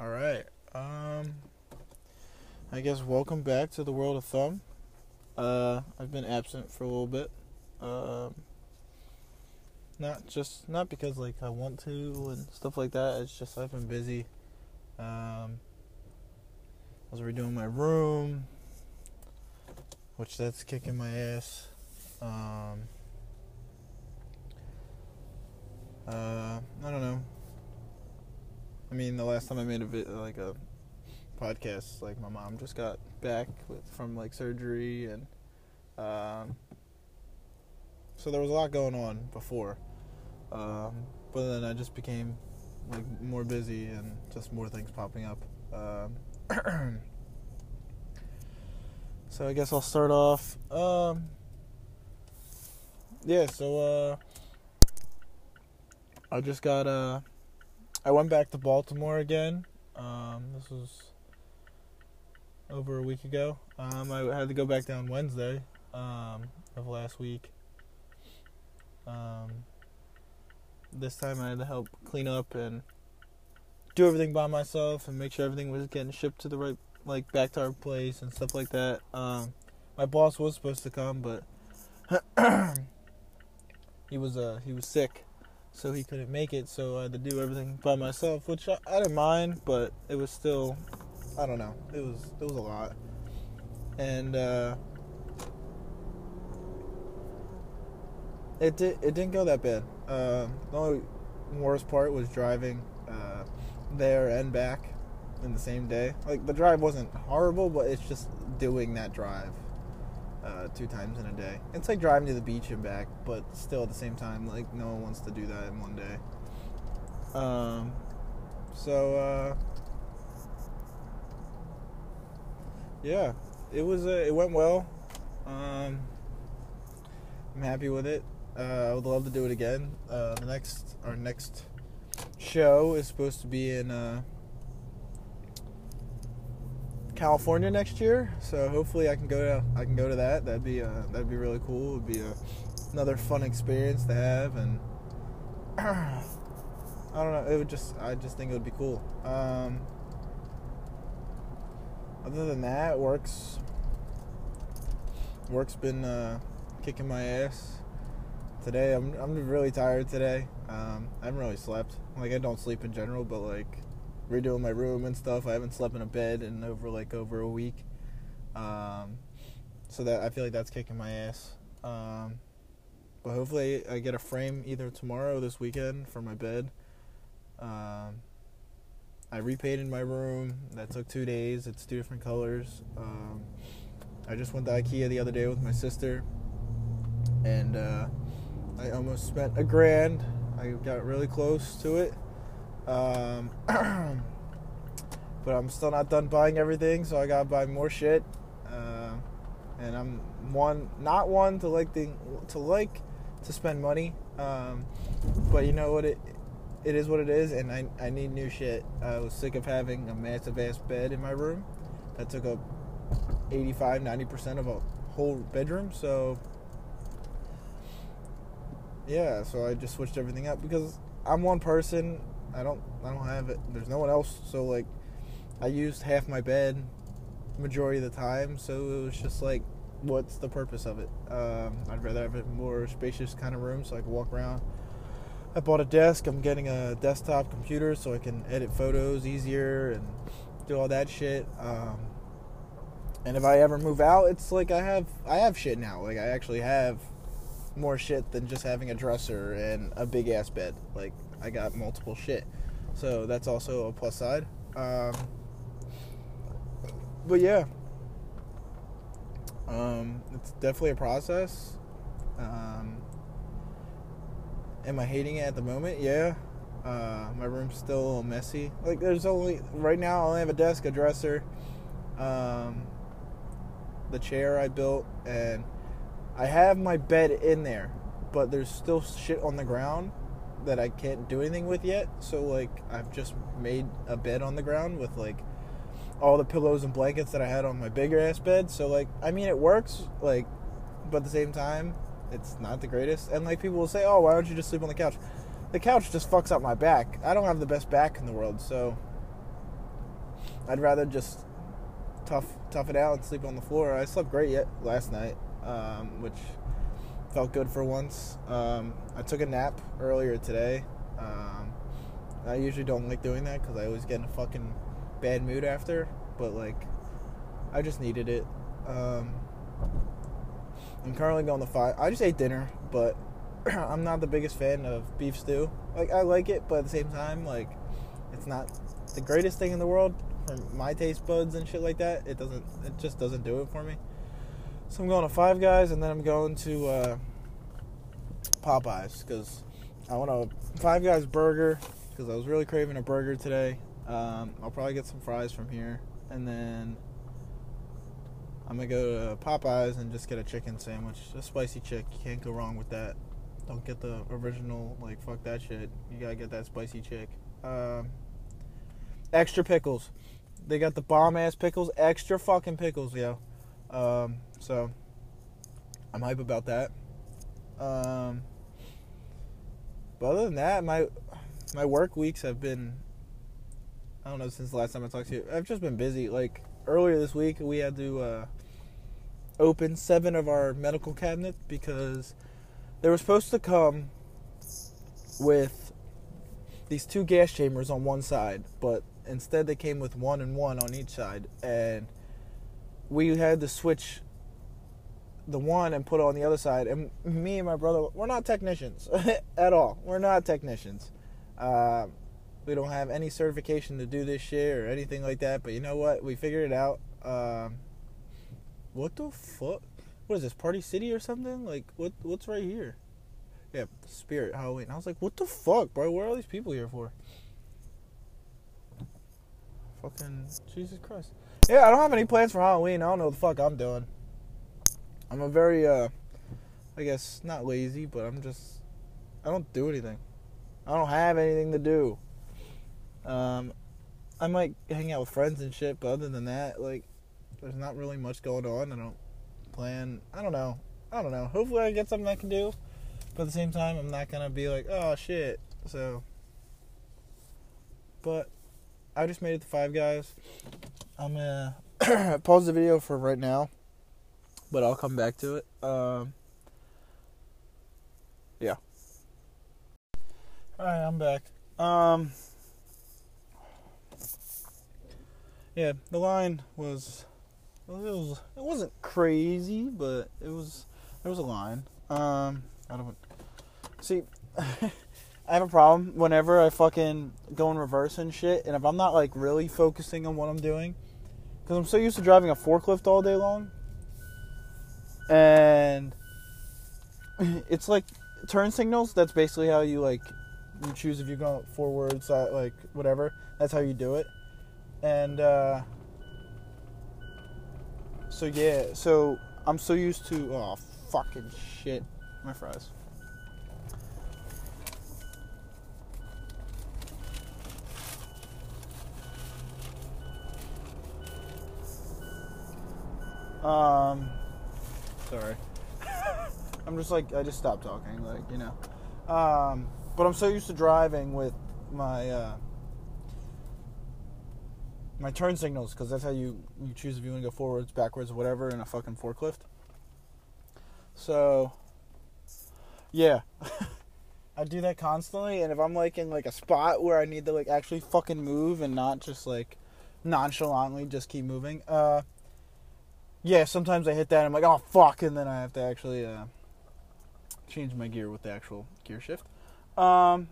All right. Um, I guess welcome back to the world of thumb. Uh, I've been absent for a little bit. Um, not just not because like I want to and stuff like that. It's just I've been busy. Um, I was redoing my room, which that's kicking my ass. Um, uh, I don't know. I mean, the last time I made a bit like a podcast, like my mom just got back with, from like surgery, and um, so there was a lot going on before. Um, but then I just became like more busy and just more things popping up. Um, so I guess I'll start off. Um, yeah, so uh, I just got uh, I went back to Baltimore again. Um, this was over a week ago. Um, I had to go back down Wednesday um, of last week. Um, this time I had to help clean up and do everything by myself and make sure everything was getting shipped to the right, like back to our place and stuff like that. Um, my boss was supposed to come, but he was uh he was sick, so he couldn't make it. So I had to do everything by myself, which I, I didn't mind, but it was still, I don't know, it was it was a lot, and uh, it did it didn't go that bad. Uh, the only worst part was driving uh, there and back in the same day. Like the drive wasn't horrible, but it's just doing that drive uh, two times in a day. It's like driving to the beach and back, but still at the same time, like no one wants to do that in one day. Um, so uh, yeah, it was uh, it went well. Um, I'm happy with it. Uh, I would love to do it again. Uh, the next our next show is supposed to be in uh, California next year, so hopefully I can go to I can go to that. That'd be uh, that'd be really cool. It'd be a, another fun experience to have, and I don't know. It would just I just think it would be cool. Um, other than that, work's work's been uh, kicking my ass today I'm I'm really tired today. Um, I haven't really slept. Like I don't sleep in general, but like redoing my room and stuff. I haven't slept in a bed in over like over a week. Um, so that I feel like that's kicking my ass. Um, but hopefully I get a frame either tomorrow or this weekend for my bed. Um, I repainted my room. That took two days. It's two different colors. Um, I just went to IKEA the other day with my sister, and. Uh, I almost spent a grand. I got really close to it. Um, but I'm still not done buying everything, so I gotta buy more shit. Uh, and I'm one, not one to like the, to like to spend money. Um, but you know what it, it is what it is, and I I need new shit. I was sick of having a massive ass bed in my room that took up 85, 90 percent of a whole bedroom. So yeah, so I just switched everything up because I'm one person. I don't I don't have it. There's no one else. So like I used half my bed majority of the time. So it was just like, what's the purpose of it? Um, I'd rather have a more spacious kind of room so I can walk around. I bought a desk. I'm getting a desktop computer so I can edit photos easier and do all that shit. Um, and if I ever move out, it's like I have I have shit now. Like I actually have more shit than just having a dresser and a big ass bed. Like I got multiple shit, so that's also a plus side. Um, but yeah, um, it's definitely a process. Um, am I hating it at the moment? Yeah. Uh, my room's still a little messy. Like there's only right now I only have a desk, a dresser, um, the chair I built, and I have my bed in there, but there's still shit on the ground that I can't do anything with yet. So like I've just made a bed on the ground with like all the pillows and blankets that I had on my bigger ass bed. So like I mean it works like but at the same time it's not the greatest. And like people will say, "Oh, why don't you just sleep on the couch?" The couch just fucks up my back. I don't have the best back in the world, so I'd rather just tough tough it out and sleep on the floor. I slept great yet last night, um, which felt good for once. Um, I took a nap earlier today. Um, I usually don't like doing that because I always get in a fucking bad mood after, but like I just needed it. Um, I'm currently going to five. I just ate dinner, but I'm not the biggest fan of beef stew. Like I like it, but at the same time, like it's not the greatest thing in the world for my taste buds and shit like that. It doesn't. It just doesn't do it for me. So I'm going to Five Guys, and then I'm going to uh, Popeyes because I want a Five Guys burger because I was really craving a burger today. Um, I'll probably get some fries from here, and then I'm gonna go to Popeyes and just get a chicken sandwich, a spicy chick. You can't go wrong with that. Don't get the original, like fuck that shit. You gotta get that spicy chick. Um, extra pickles. They got the bomb ass pickles, extra fucking pickles, yo. Um, so I'm hype about that. Um, but other than that, my my work weeks have been I don't know since the last time I talked to you. I've just been busy. Like earlier this week, we had to uh, open seven of our medical cabinets because they were supposed to come with these two gas chambers on one side, but instead they came with one and one on each side, and we had to switch the one and put it on the other side. And me and my brother, we're not technicians at all. We're not technicians. Uh, we don't have any certification to do this shit or anything like that. But you know what? We figured it out. Um, what the fuck? What is this? Party City or something? Like what? What's right here? Yeah, Spirit Halloween. I was like, what the fuck, bro? What are all these people here for? Fucking Jesus Christ. Yeah, I don't have any plans for Halloween. I don't know what the fuck I'm doing. I'm a very, uh, I guess, not lazy, but I'm just, I don't do anything. I don't have anything to do. Um, I might hang out with friends and shit, but other than that, like, there's not really much going on. I don't plan. I don't know. I don't know. Hopefully, I get something I can do, but at the same time, I'm not gonna be like, oh shit. So, but I just made it to Five Guys. I'm gonna pause the video for right now, but I'll come back to it. Um, yeah. All right, I'm back. Um, yeah, the line was it was it wasn't crazy, but it was there was a line. Um, I don't see. I have a problem whenever I fucking go in reverse and shit, and if I'm not like really focusing on what I'm doing, because I'm so used to driving a forklift all day long, and it's like turn signals. That's basically how you like you choose if you're going forward, side, like whatever. That's how you do it, and. uh so yeah, so I'm so used to oh fucking shit, my fries. Um, sorry. I'm just like I just stopped talking, like you know. Um, but I'm so used to driving with my uh, my turn signals because that's how you you choose if you want to go forwards, backwards, whatever in a fucking forklift. So, yeah, I do that constantly, and if I'm like in like a spot where I need to like actually fucking move and not just like nonchalantly just keep moving, uh, yeah, sometimes I hit that and I'm like, oh fuck, and then I have to actually uh, change my gear with the actual gear shift. Um,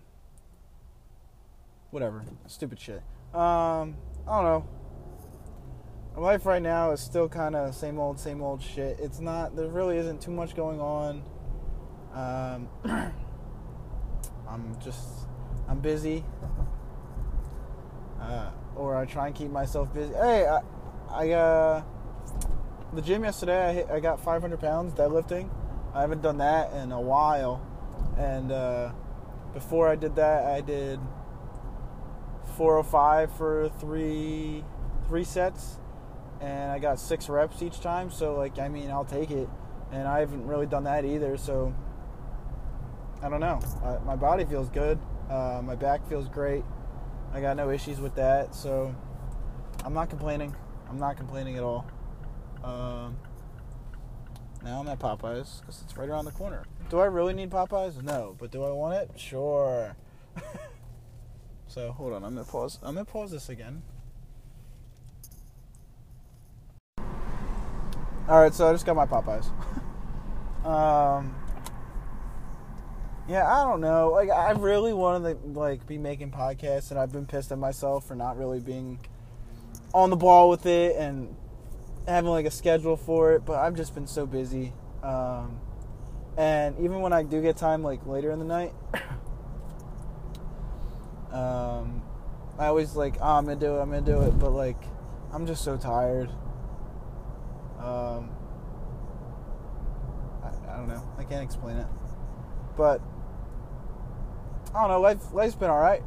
whatever, stupid shit. Um, I don't know. My life right now is still kind of same old, same old shit. It's not. There really isn't too much going on. Um, I'm just. I'm busy. Uh, or I try and keep myself busy. Hey, I, I uh, the gym yesterday. I hit, I got 500 pounds deadlifting. I haven't done that in a while, and uh, before I did that, I did 405 for three three sets, and I got six reps each time. So like, I mean, I'll take it. And I haven't really done that either. So I don't know. My body feels good. Uh, my back feels great. I got no issues with that. So I'm not complaining. I'm not complaining at all. Um, now I'm at Popeyes because it's right around the corner. Do I really need Popeyes? No, but do I want it? Sure. so hold on, I'm gonna pause. I'm gonna pause this again. All right, so I just got my Popeyes. um, yeah, I don't know. Like, I really wanted to like be making podcasts, and I've been pissed at myself for not really being on the ball with it and having like a schedule for it. But I've just been so busy. Um, and even when I do get time, like later in the night, um, I always like, oh, I'm gonna do it, I'm gonna do it, but like, I'm just so tired. Um, I, I don't know. I can't explain it, but I don't know. Life life's been all right.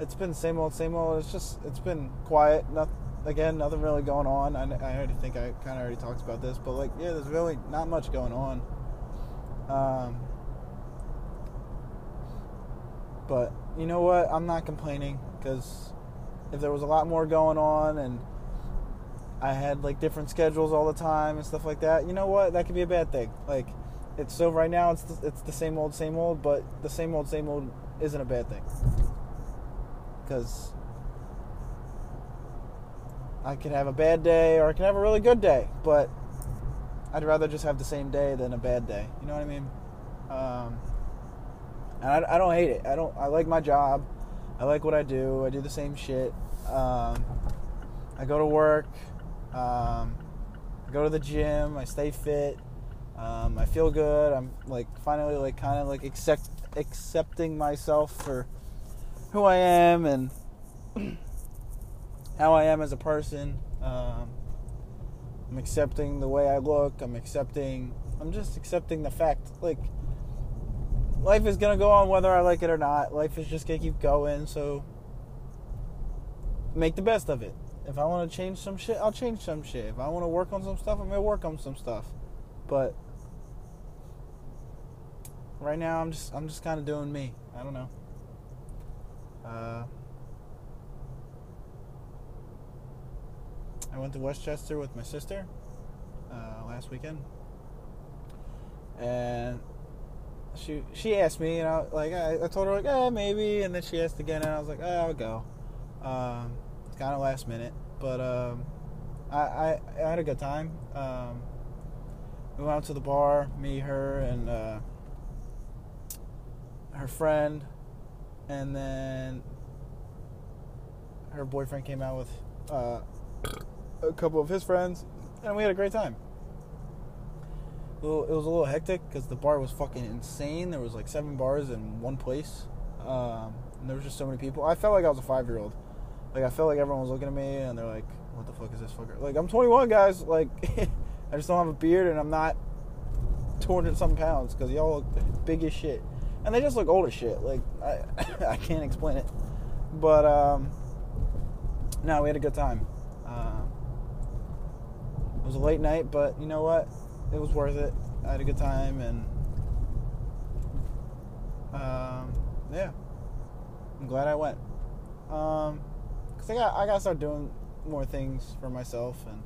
It's been same old, same old. It's just it's been quiet. Nothing again, nothing really going on. I, I already think I kind of already talked about this, but like, yeah, there's really not much going on. Um, but you know what? I'm not complaining because if there was a lot more going on and I had like different schedules all the time and stuff like that, you know what? That could be a bad thing. Like, it's so right now it's the, it's the same old, same old, but the same old, same old isn't a bad thing because I could have a bad day or I can have a really good day, but I'd rather just have the same day than a bad day. You know what I mean? Um, and I, I, don't hate it. I don't. I like my job. I like what I do. I do the same shit. Um, I go to work. Um, I go to the gym. I stay fit. Um, I feel good. I'm like finally like kind of like accept accepting myself for who I am and how I am as a person. Um, I'm accepting the way I look. I'm accepting. I'm just accepting the fact, like, life is gonna go on whether I like it or not. Life is just gonna keep going. So make the best of it. If I want to change some shit, I'll change some shit. If I want to work on some stuff, I'm gonna work on some stuff. But right now, I'm just I'm just kind of doing me. I don't know. Uh, I went to Westchester with my sister uh, last weekend, and she she asked me, and know, like I, I told her like, eh, maybe, and then she asked again, and I was like, oh, I'll go. Um, it's kind of last minute, but um, I, I, I had a good time. Um, we went out to the bar, me, her, and uh, her friend, and then her boyfriend came out with. Uh, a couple of his friends, and we had a great time. It was a little hectic because the bar was fucking insane. There was like seven bars in one place, um, and there was just so many people. I felt like I was a five year old. Like I felt like everyone was looking at me and they're like, "What the fuck is this fucker?" Like I'm 21, guys. Like I just don't have a beard and I'm not 200 something pounds because y'all look big as shit, and they just look old as shit. Like I I can't explain it, but um, no, we had a good time. Uh, it was a late night, but you know what? It was worth it. I had a good time, and um, yeah, I'm glad I went. Um, cause I got I got to start doing more things for myself and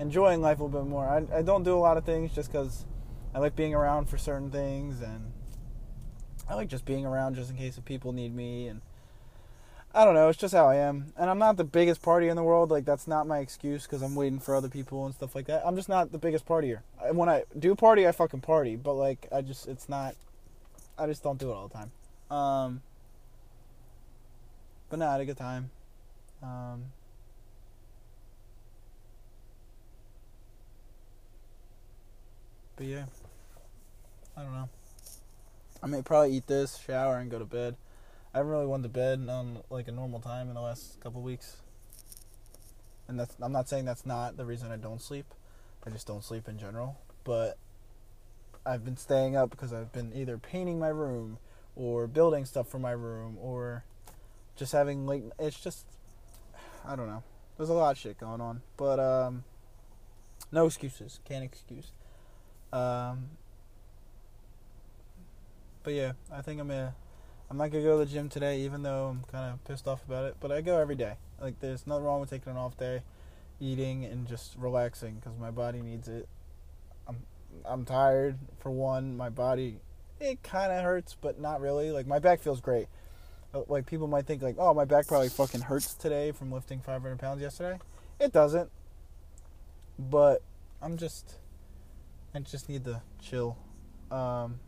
enjoying life a little bit more. I I don't do a lot of things just because I like being around for certain things, and I like just being around just in case if people need me and I don't know. It's just how I am, and I'm not the biggest party in the world. Like that's not my excuse because I'm waiting for other people and stuff like that. I'm just not the biggest partier. When I do party, I fucking party, but like I just it's not. I just don't do it all the time. Um, but no, I had a good time. Um, but yeah, I don't know. I may probably eat this, shower, and go to bed. I haven't really went to bed on like a normal time in the last couple weeks. And that's I'm not saying that's not the reason I don't sleep. I just don't sleep in general. But I've been staying up because I've been either painting my room or building stuff for my room or just having late it's just I don't know. There's a lot of shit going on. But um no excuses. Can't excuse. Um but yeah, I think I'm gonna I'm not gonna go to the gym today, even though I'm kind of pissed off about it. But I go every day. Like, there's nothing wrong with taking an off day, eating and just relaxing because my body needs it. I'm I'm tired for one. My body it kind of hurts, but not really. Like my back feels great. Uh, Like people might think like, oh, my back probably fucking hurts today from lifting 500 pounds yesterday. It doesn't. But I'm just, I just need to chill. Um,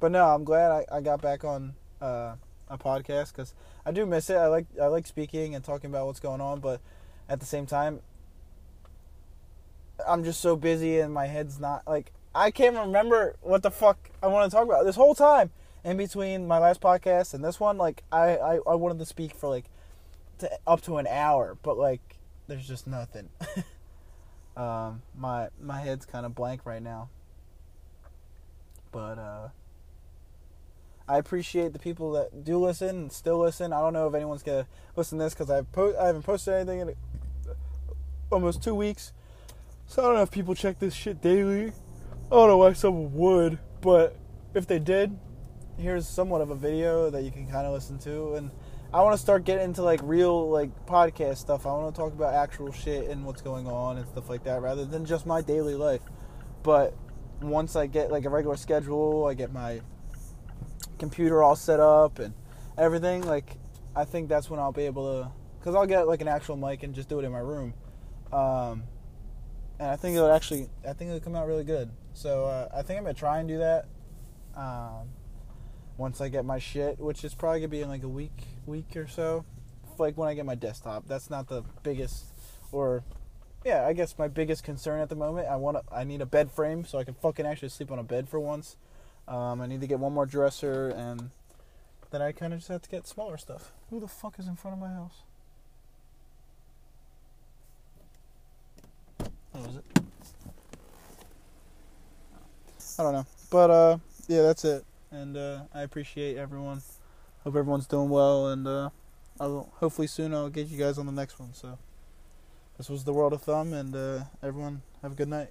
but no, I'm glad I, I got back on uh, a podcast because I do miss it. I like I like speaking and talking about what's going on, but at the same time, I'm just so busy and my head's not like I can't remember what the fuck I want to talk about this whole time. In between my last podcast and this one, like I I, I wanted to speak for like to, up to an hour, but like there's just nothing. um, my my head's kind of blank right now. But uh, I appreciate the people that do listen and still listen. I don't know if anyone's gonna listen to this because I po- I haven't posted anything in almost two weeks, so I don't know if people check this shit daily. I don't know why someone would, but if they did, here's somewhat of a video that you can kind of listen to. And I want to start getting into like real like podcast stuff. I want to talk about actual shit and what's going on and stuff like that, rather than just my daily life. But once I get like a regular schedule, I get my computer all set up and everything. Like I think that's when I'll be able to, because I'll get like an actual mic and just do it in my room. Um, and I think it'll actually, I think it'll come out really good. So uh, I think I'm gonna try and do that. Um, once I get my shit, which is probably gonna be in like a week, week or so. Like when I get my desktop, that's not the biggest, or yeah, I guess my biggest concern at the moment. I want I need a bed frame so I can fucking actually sleep on a bed for once. Um, I need to get one more dresser, and then I kind of just have to get smaller stuff. Who the fuck is in front of my house? What was it? I don't know. But uh yeah, that's it. And uh I appreciate everyone. Hope everyone's doing well and uh I'll hopefully soon I'll get you guys on the next one. So this was the World of Thumb and uh everyone have a good night.